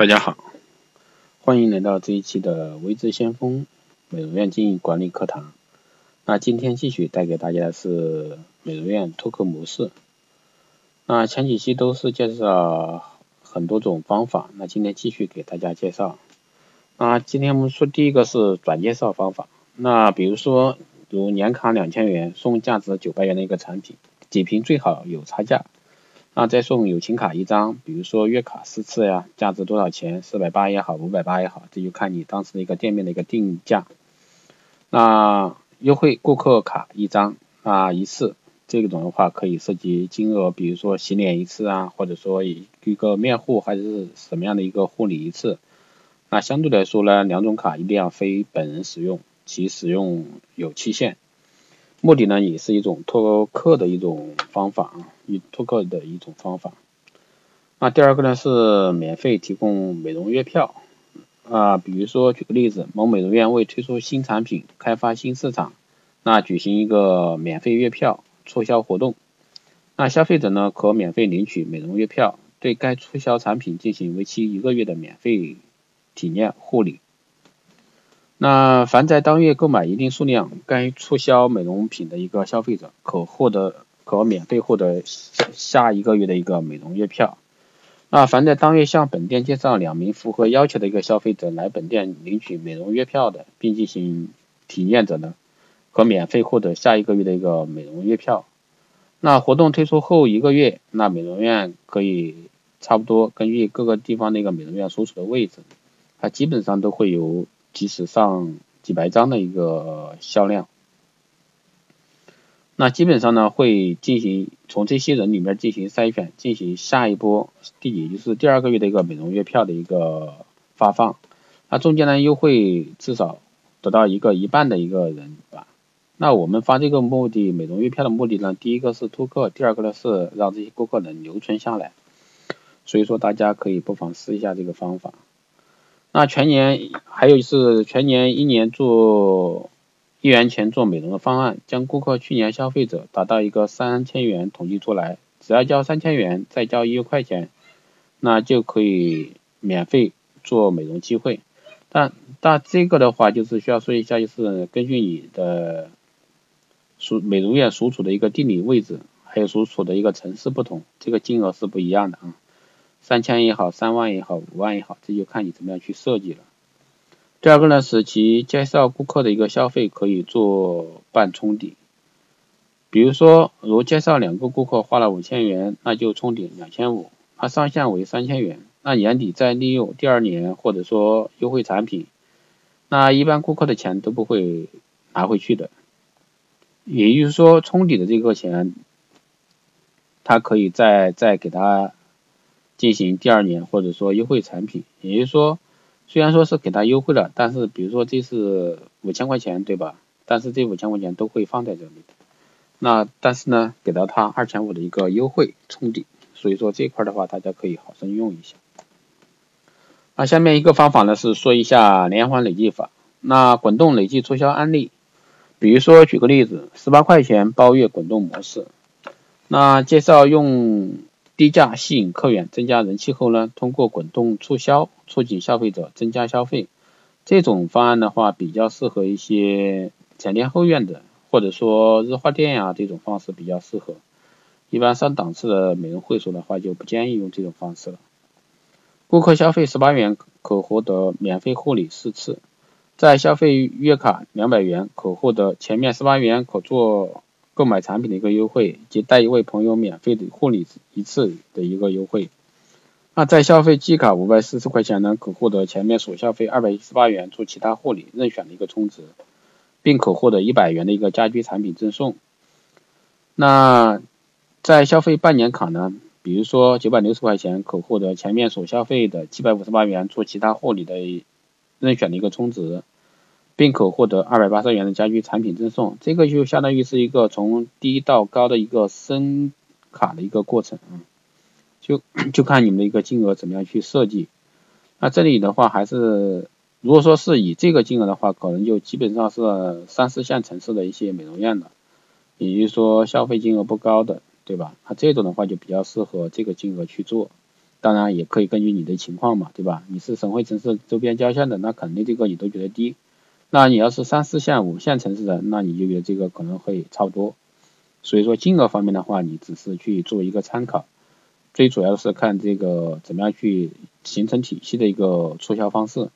大家好，欢迎来到这一期的微知先锋美容院经营管理课堂。那今天继续带给大家的是美容院拓客模式。那前几期都是介绍很多种方法，那今天继续给大家介绍。那今天我们说第一个是转介绍方法。那比如说，如年卡两千元送价值九百元的一个产品，几瓶最好有差价。那再送友情卡一张，比如说月卡四次呀，价值多少钱？四百八也好，五百八也好，这就看你当时的一个店面的一个定价。那优惠顾客卡一张啊一次，这种的话可以涉及金额，比如说洗脸一次啊，或者说一个面护还是什么样的一个护理一次。那相对来说呢，两种卡一定要非本人使用，其使用有期限。目的呢，也是一种拓客的一种方法啊，一拓客的一种方法。那第二个呢是免费提供美容月票啊，比如说举个例子，某美容院为推出新产品、开发新市场，那举行一个免费月票促销活动，那消费者呢可免费领取美容月票，对该促销产品进行为期一个月的免费体验护理。那凡在当月购买一定数量该促销美容品的一个消费者，可获得可免费获得下一个月的一个美容月票。那凡在当月向本店介绍两名符合要求的一个消费者来本店领取美容月票的，并进行体验者呢，可免费获得下一个月的一个美容月票。那活动推出后一个月，那美容院可以差不多根据各个地方那个美容院所处的位置，它基本上都会有。即使上几百张的一个销量，那基本上呢会进行从这些人里面进行筛选，进行下一波第也就是第二个月的一个美容月票的一个发放，那中间呢又会至少得到一个一半的一个人吧。那我们发这个目的美容月票的目的呢，第一个是突客，第二个呢是让这些顾客能留存下来，所以说大家可以不妨试一下这个方法。那全年还有是全年一年做一元钱做美容的方案，将顾客去年消费者达到一个三千元统计出来，只要交三千元再交一块钱，那就可以免费做美容机会。但但这个的话就是需要说一下，就是根据你的属美容院所处的一个地理位置，还有所处的一个城市不同，这个金额是不一样的啊。三千也好，三万也好，五万也好，这就看你怎么样去设计了。第二个呢，是其介绍顾客的一个消费可以做半冲抵。比如说，如介绍两个顾客花了五千元，那就冲抵两千五，它上限为三千元。那年底再利用第二年或者说优惠产品，那一般顾客的钱都不会拿回去的。也就是说，冲抵的这个钱，他可以再再给他。进行第二年或者说优惠产品，也就是说，虽然说是给他优惠了，但是比如说这是五千块钱，对吧？但是这五千块钱都会放在这里，那但是呢，给到他二千五的一个优惠冲抵，所以说这块的话，大家可以好生用一下。那下面一个方法呢，是说一下连环累计法，那滚动累计促销案例，比如说举个例子，十八块钱包月滚动模式，那介绍用。低价吸引客源，增加人气后呢，通过滚动促销促进消费者增加消费。这种方案的话，比较适合一些前店后院的，或者说日化店呀，这种方式比较适合。一般上档次的美容会所的话，就不建议用这种方式了。顾客消费十八元可获得免费护理四次，再消费月卡两百元可获得前面十八元可做。购买产品的一个优惠及带一位朋友免费的护理一次的一个优惠，那在消费季卡五百四十块钱呢，可获得前面所消费二百一十八元做其他护理任选的一个充值，并可获得一百元的一个家居产品赠送。那在消费半年卡呢，比如说九百六十块钱可获得前面所消费的七百五十八元做其他护理的任选的一个充值。并可获得二百八十元的家居产品赠送，这个就相当于是一个从低到高的一个升卡的一个过程啊，就 就看你们的一个金额怎么样去设计。那这里的话还是，如果说是以这个金额的话，可能就基本上是三四线城市的一些美容院的，也就是说消费金额不高的，对吧？那这种的话就比较适合这个金额去做。当然也可以根据你的情况嘛，对吧？你是省会城市周边郊县的，那肯定这个你都觉得低。那你要是三四线、五线城市的，那你就觉得这个可能会差不多。所以说金额方面的话，你只是去做一个参考，最主要是看这个怎么样去形成体系的一个促销方式。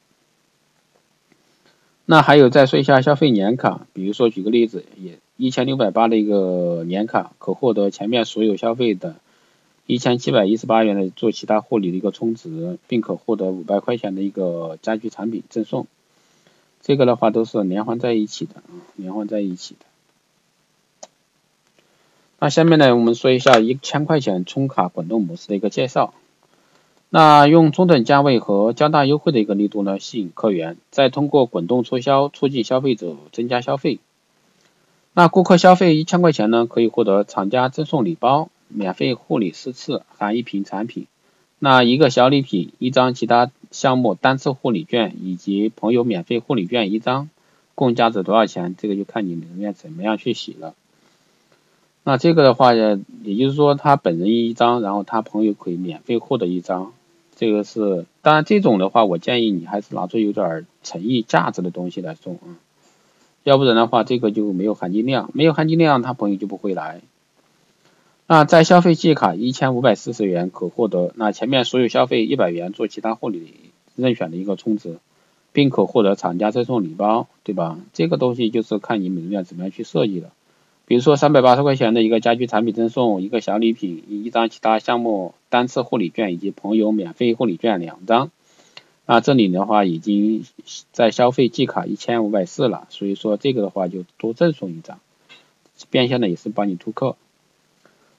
那还有再说一下消费年卡，比如说举个例子，也一千六百八的一个年卡，可获得前面所有消费的一千七百一十八元的做其他获利的一个充值，并可获得五百块钱的一个家居产品赠送。这个的话都是连环在一起的啊，连环在一起的。那下面呢，我们说一下一千块钱充卡滚动模式的一个介绍。那用中等价位和加大优惠的一个力度呢，吸引客源，再通过滚动促销促进消费者增加消费。那顾客消费一千块钱呢，可以获得厂家赠送礼包、免费护理四次含一瓶产品。那一个小礼品，一张其他项目单次护理券以及朋友免费护理券一张，共价值多少钱？这个就看你里面怎么样去洗了。那这个的话，也就是说他本人一张，然后他朋友可以免费获得一张。这个是，当然这种的话，我建议你还是拿出有点诚意、价值的东西来送啊，要不然的话，这个就没有含金量，没有含金量，他朋友就不会来。那在消费季卡一千五百四十元可获得，那前面所有消费一百元做其他护理任选的一个充值，并可获得厂家赠送礼包，对吧？这个东西就是看你美容院怎么样去设计了。比如说三百八十块钱的一个家居产品赠送一个小礼品，一张其他项目单次护理券以及朋友免费护理券两张。那这里的话已经在消费季卡一千五百四了，所以说这个的话就多赠送一张，变相的也是帮你突客。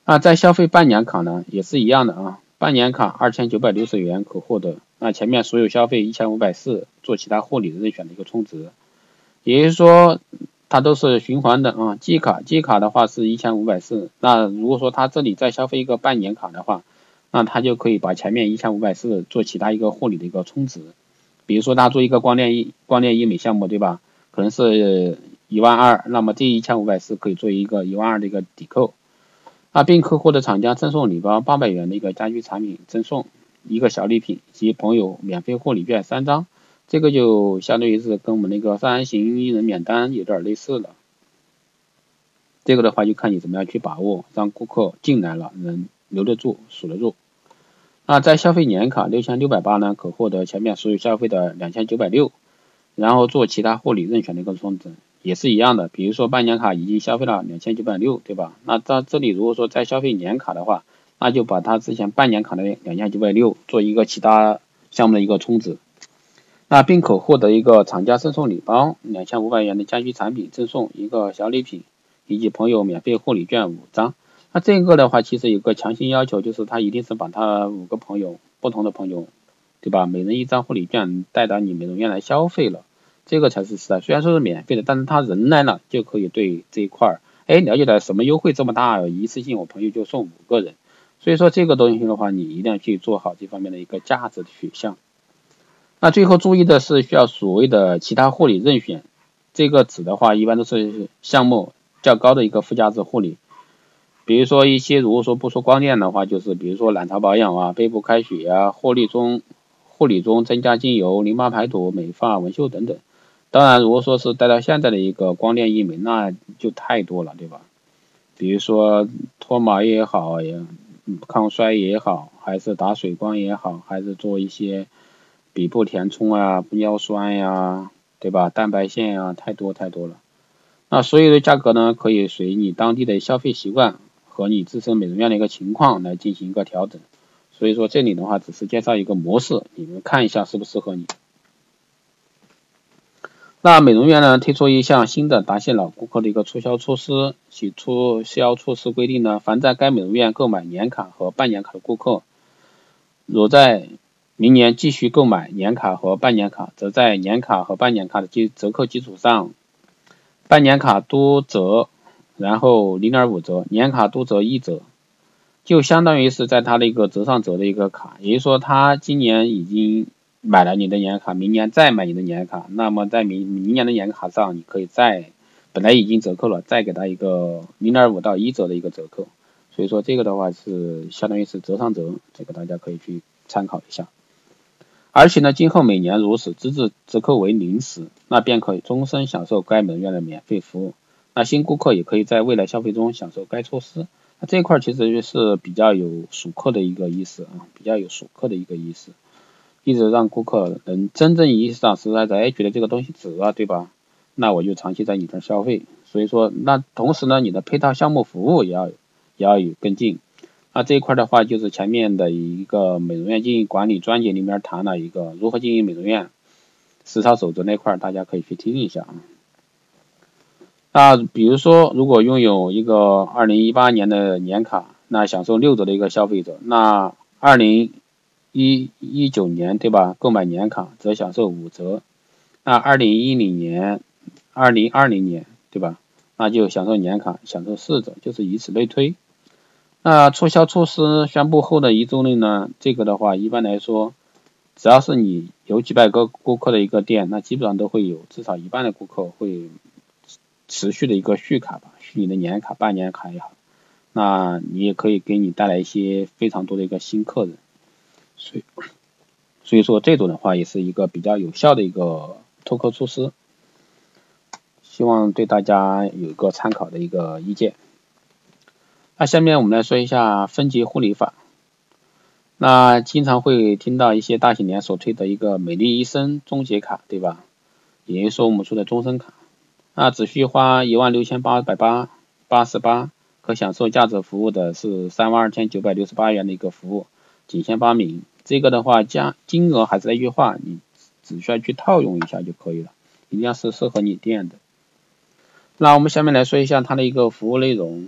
那在消费半年卡呢，也是一样的啊，半年卡二千九百六十元可获得，那前面所有消费一千五百四做其他护理的任选的一个充值，也就是说。它都是循环的啊，季卡季卡的话是一千五百四，那如果说他这里再消费一个半年卡的话，那他就可以把前面一千五百四做其他一个护理的一个充值，比如说他做一个光电医光电医美项目对吧？可能是一万二，那么这一千五百四可以做一个一万二的一个抵扣，啊，并可获得厂家赠送礼包八百元的一个家居产品赠送一个小礼品及朋友免费护理券三张。这个就相当于是跟我们那个三人行一人免单有点类似了，这个的话就看你怎么样去把握，让顾客进来了能留得住、数得住。那在消费年卡六千六百八呢，可获得前面所有消费的两千九百六，然后做其他护理任选的一个充值，也是一样的。比如说半年卡已经消费了两千九百六，对吧？那在这里如果说再消费年卡的话，那就把他之前半年卡的两千九百六做一个其他项目的一个充值。那并可获得一个厂家赠送礼包两千五百元的家居产品赠送一个小礼品，以及朋友免费护理券五张。那这个的话，其实有个强行要求，就是他一定是把他五个朋友不同的朋友，对吧？每人一张护理券带到你美容院来消费了，这个才是实在。虽然说是免费的，但是他人来了就可以对这一块儿，哎，了解到什么优惠这么大，一次性我朋友就送五个人。所以说这个东西的话，你一定要去做好这方面的一个价值取向。那最后注意的是，需要所谓的其他护理任选，这个指的话，一般都是项目较高的一个附加值护理，比如说一些如果说不说光电的话，就是比如说卵巢保养啊、背部开血啊、护理中护理中增加精油、淋巴排毒、美发、纹绣等等。当然，如果说是带到现在的一个光电医美，那就太多了，对吧？比如说脱毛也好，也抗衰也好，还是打水光也好，还是做一些。鼻部填充啊，玻尿酸呀，对吧？蛋白线呀，太多太多了。那所有的价格呢，可以随你当地的消费习惯和你自身美容院的一个情况来进行一个调整。所以说这里的话只是介绍一个模式，你们看一下适不适合你。那美容院呢推出一项新的答谢老顾客的一个促销措施，其促销措施规定呢，凡在该美容院购买年卡和半年卡的顾客，若在明年继续购买年卡和半年卡，则在年卡和半年卡的基折扣基础上，半年卡多折，然后零点五折，年卡多折一折，就相当于是在他的一个折上折的一个卡，也就是说他今年已经买了你的年卡，明年再买你的年卡，那么在明明年的年卡上，你可以再本来已经折扣了，再给他一个零点五到一折的一个折扣，所以说这个的话是相当于是折上折，这个大家可以去。参考一下。而且呢，今后每年如此，直至折扣为零时，那便可以终身享受该美容院的免费服务。那新顾客也可以在未来消费中享受该措施。那这块其实是比较有熟客的一个意思啊，比较有熟客的一个意思，一直让顾客能真正意义上实在的哎觉得这个东西值啊，对吧？那我就长期在你这儿消费。所以说，那同时呢，你的配套项目服务也要也要有跟进。那这一块的话，就是前面的一个美容院经营管理专辑里面谈了一个如何经营美容院实操守则那块，大家可以去听一下啊。那比如说，如果拥有一个二零一八年的年卡，那享受六折的一个消费者，那二零一一九年对吧？购买年卡则享受五折，那二零一零年、二零二零年对吧？那就享受年卡享受四折，就是以此类推。那促销措施宣布后的一周内呢，这个的话一般来说，只要是你有几百个顾客的一个店，那基本上都会有至少一半的顾客会。持续的一个续卡吧，续你的年卡、半年卡也好，那你也可以给你带来一些非常多的一个新客人，所以所以说这种的话也是一个比较有效的一个拓客措施，希望对大家有一个参考的一个意见。那下面我们来说一下分级护理法，那经常会听到一些大型连锁推的一个美丽一生终结卡，对吧？也就是说我们说的终身卡。那只需花一万六千八百八八十八，可享受价值服务的是三万二千九百六十八元的一个服务，仅限八名。这个的话，加金额还是那句话，你只需要去套用一下就可以了，一定要是适合你店的。那我们下面来说一下它的一个服务内容。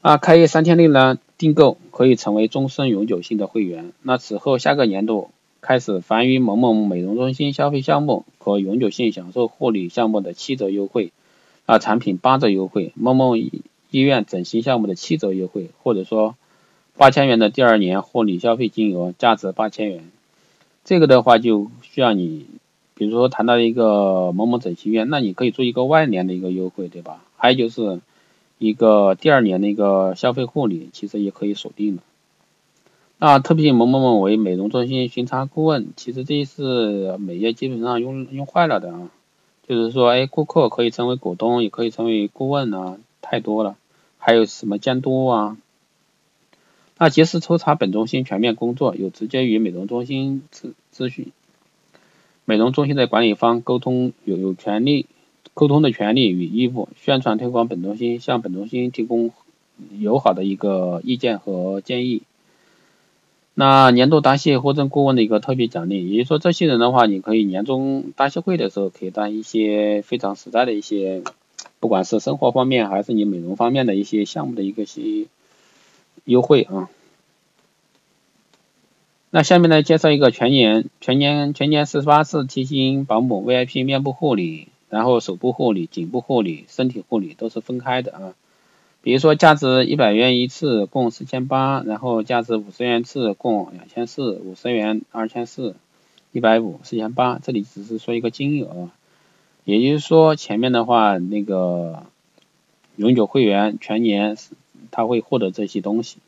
啊，开业三天内呢，订购可以成为终身永久性的会员。那此后下个年度。开始，凡于某某美容中心消费项目，可永久性享受护理项目的七折优惠，啊，产品八折优惠；某某医院整形项目的七折优惠，或者说八千元的第二年护理消费金额价值八千元。这个的话就需要你，比如说谈到一个某某整形院，那你可以做一个万年的一个优惠，对吧？还有就是一个第二年的一个消费护理，其实也可以锁定的。那特聘某某某为美容中心巡查顾问，其实这是美业基本上用用坏了的啊。就是说，哎，顾客可以成为股东，也可以成为顾问啊，太多了。还有什么监督啊？那及时抽查本中心全面工作，有直接与美容中心咨咨询，美容中心的管理方沟通有有权利沟通的权利与义务，宣传推广本中心，向本中心提供友好的一个意见和建议。那年度答谢获证顾问的一个特别奖励，也就是说，这些人的话，你可以年终答谢会的时候，可以当一些非常实在的一些，不管是生活方面还是你美容方面的一些项目的一个些优惠啊。那下面呢，介绍一个全年全年全年四十八次贴心保姆 VIP 面部护理，然后手部护理、颈部护理、身体护理都是分开的啊。比如说价值一百元一次共四千八，然后价值五十元次共两千四，五十元二千四，一百五四千八，这里只是说一个金额，也就是说前面的话那个永久会员全年他会获得这些东西。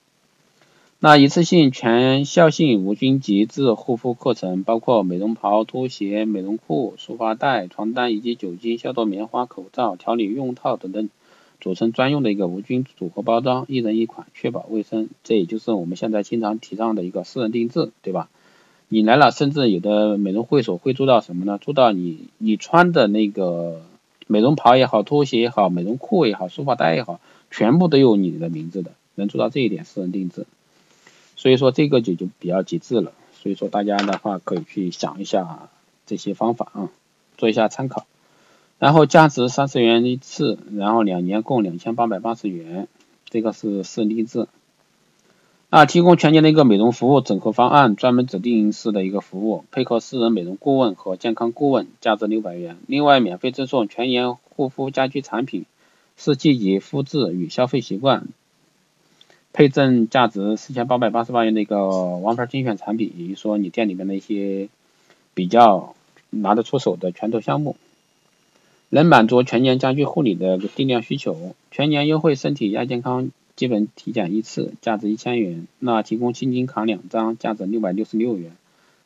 那一次性全效性无菌极致护肤课程，包括美容袍、拖鞋、美容裤、束发带、床单以及酒精消毒棉花、口罩、调理用套等等。组成专用的一个无菌组合包装，一人一款，确保卫生。这也就是我们现在经常提倡的一个私人定制，对吧？你来了，甚至有的美容会所会做到什么呢？做到你你穿的那个美容袍也好，拖鞋也好，美容裤也好，束发带也好，全部都有你的名字的，能做到这一点，私人定制。所以说这个就就比较极致了。所以说大家的话可以去想一下这些方法啊，做一下参考。然后价值三十元一次，然后两年共两千八百八十元，这个是私人定制。啊，提供全年的一个美容服务整合方案，专门指定式的一个服务，配合私人美容顾问和健康顾问，价值六百元。另外免费赠送全年护肤家居产品，四季及肤质与消费习惯，配赠价值四千八百八十八元的一个王牌精选产品，也就是说你店里面的一些比较拿得出手的拳头项目。能满足全年家居护理的定量需求，全年优惠身体亚健康基本体检一次，价值一千元。那提供心经卡两张，价值六百六十六元。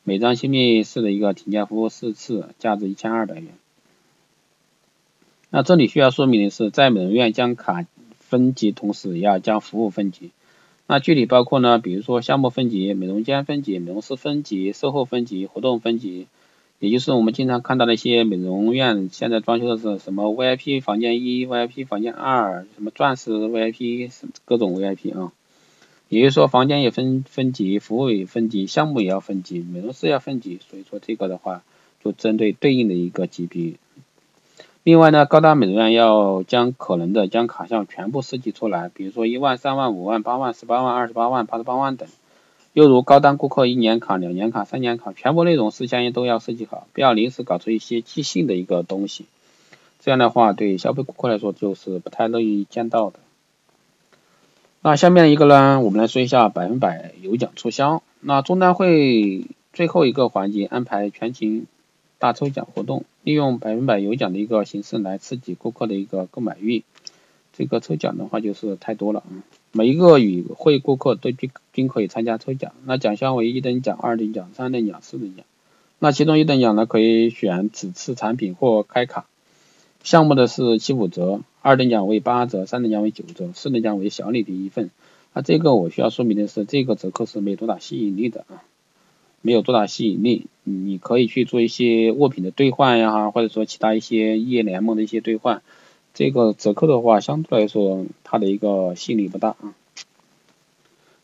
每张新密式的一个体检服务四次，价值一千二百元。那这里需要说明的是，在美容院将卡分级，同时也要将服务分级。那具体包括呢，比如说项目分级、美容间分级、美容师分级、售后分级、活动分级。也就是我们经常看到的一些美容院现在装修的是什么 VIP 房间一、VIP 房间二，什么钻石 VIP，各种 VIP 啊。也就是说房间也分分级，服务也分级，项目也要分级，美容师要分级，所以说这个的话就针对对应的一个级别。另外呢，高端美容院要将可能的将卡项全部设计出来，比如说一万、三万、五万、八万、十八万、二十八万、八十八万等。又如高端顾客一年卡、两年卡、三年卡，全部内容事先都要设计好，不要临时搞出一些即兴的一个东西。这样的话，对消费顾客来说就是不太乐意见到的。那下面一个呢，我们来说一下百分百有奖促销。那终端会最后一个环节安排全勤大抽奖活动，利用百分百有奖的一个形式来刺激顾客的一个购买欲。这个抽奖的话就是太多了啊。每一个与会顾客都均均可以参加抽奖，那奖项为一等奖、二等奖、三等奖、四等奖。那其中一等奖呢，可以选此次产品或开卡，项目的是七五折；二等奖为八折，三等奖为九折，四等奖为小礼品一份。那这个我需要说明的是，这个折扣是没多大吸引力的啊，没有多大吸引力。你可以去做一些物品的兑换呀，或者说其他一些业联盟的一些兑换。这个折扣的话，相对来说它的一个吸引力不大啊。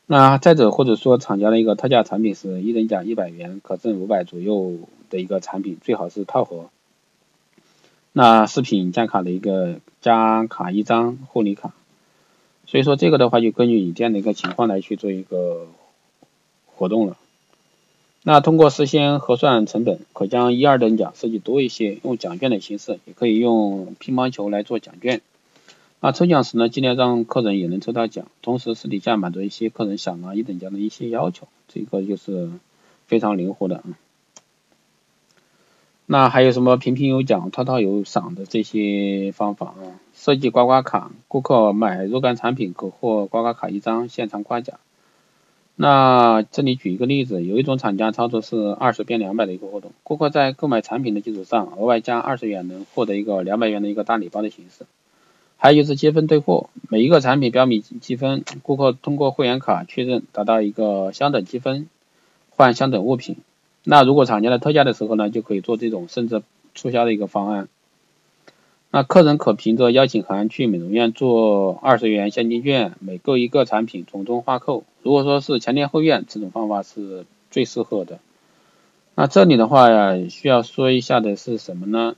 那再者或者说厂家的一个特价产品是一等奖一百元可赠五百左右的一个产品，最好是套盒。那饰品加卡的一个加卡一张护理卡，所以说这个的话就根据你这样的一个情况来去做一个活动了。那通过事先核算成本，可将一二等奖设计多一些，用奖券的形式，也可以用乒乓球来做奖券。那抽奖时呢，尽量让客人也能抽到奖，同时私底下满足一些客人想拿一等奖的一些要求，这个就是非常灵活的啊。那还有什么平平有奖、套套有赏的这些方法啊？设计刮刮卡，顾客买若干产品可获刮刮卡一张，现场刮奖。那这里举一个例子，有一种厂家操作是二十变两百的一个活动，顾客在购买产品的基础上额外加二十元，能获得一个两百元的一个大礼包的形式。还有就是积分兑货，每一个产品标明积分，顾客通过会员卡确认，达到一个相等积分，换相等物品。那如果厂家的特价的时候呢，就可以做这种甚至促销的一个方案。那客人可凭着邀请函去美容院做二十元现金券，每购一个产品从中划扣。如果说是前店后院，这种方法是最适合的。那这里的话呀，需要说一下的是什么呢？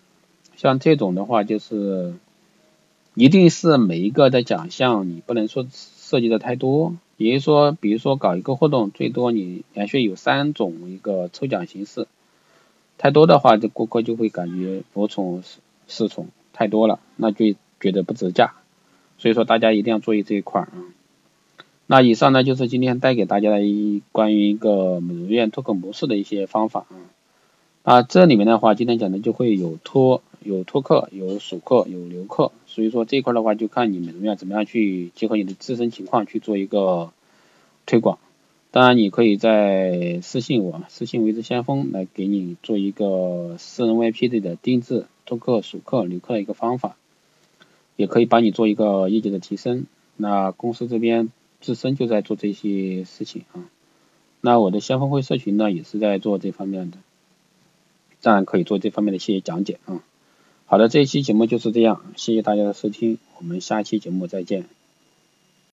像这种的话，就是一定是每一个的奖项你不能说设计的太多，也就是说，比如说搞一个活动，最多你连续有三种一个抽奖形式，太多的话，这顾客就会感觉无从适从。太多了，那就觉得不值价，所以说大家一定要注意这一块啊。那以上呢就是今天带给大家的一关于一个美容院拓客模式的一些方法啊。啊，这里面的话，今天讲的就会有托、有托客、有属客、有留客，所以说这一块的话，就看你美容院怎么样去结合你的自身情况去做一个推广。当然，你可以在私信我，私信为之先锋来给你做一个私人 VIP 类的定制。做客、属客、留客的一个方法，也可以帮你做一个业绩的提升。那公司这边自身就在做这些事情啊。那我的先锋会社群呢，也是在做这方面的，当然可以做这方面的一些讲解啊。好的，这一期节目就是这样，谢谢大家的收听，我们下期节目再见。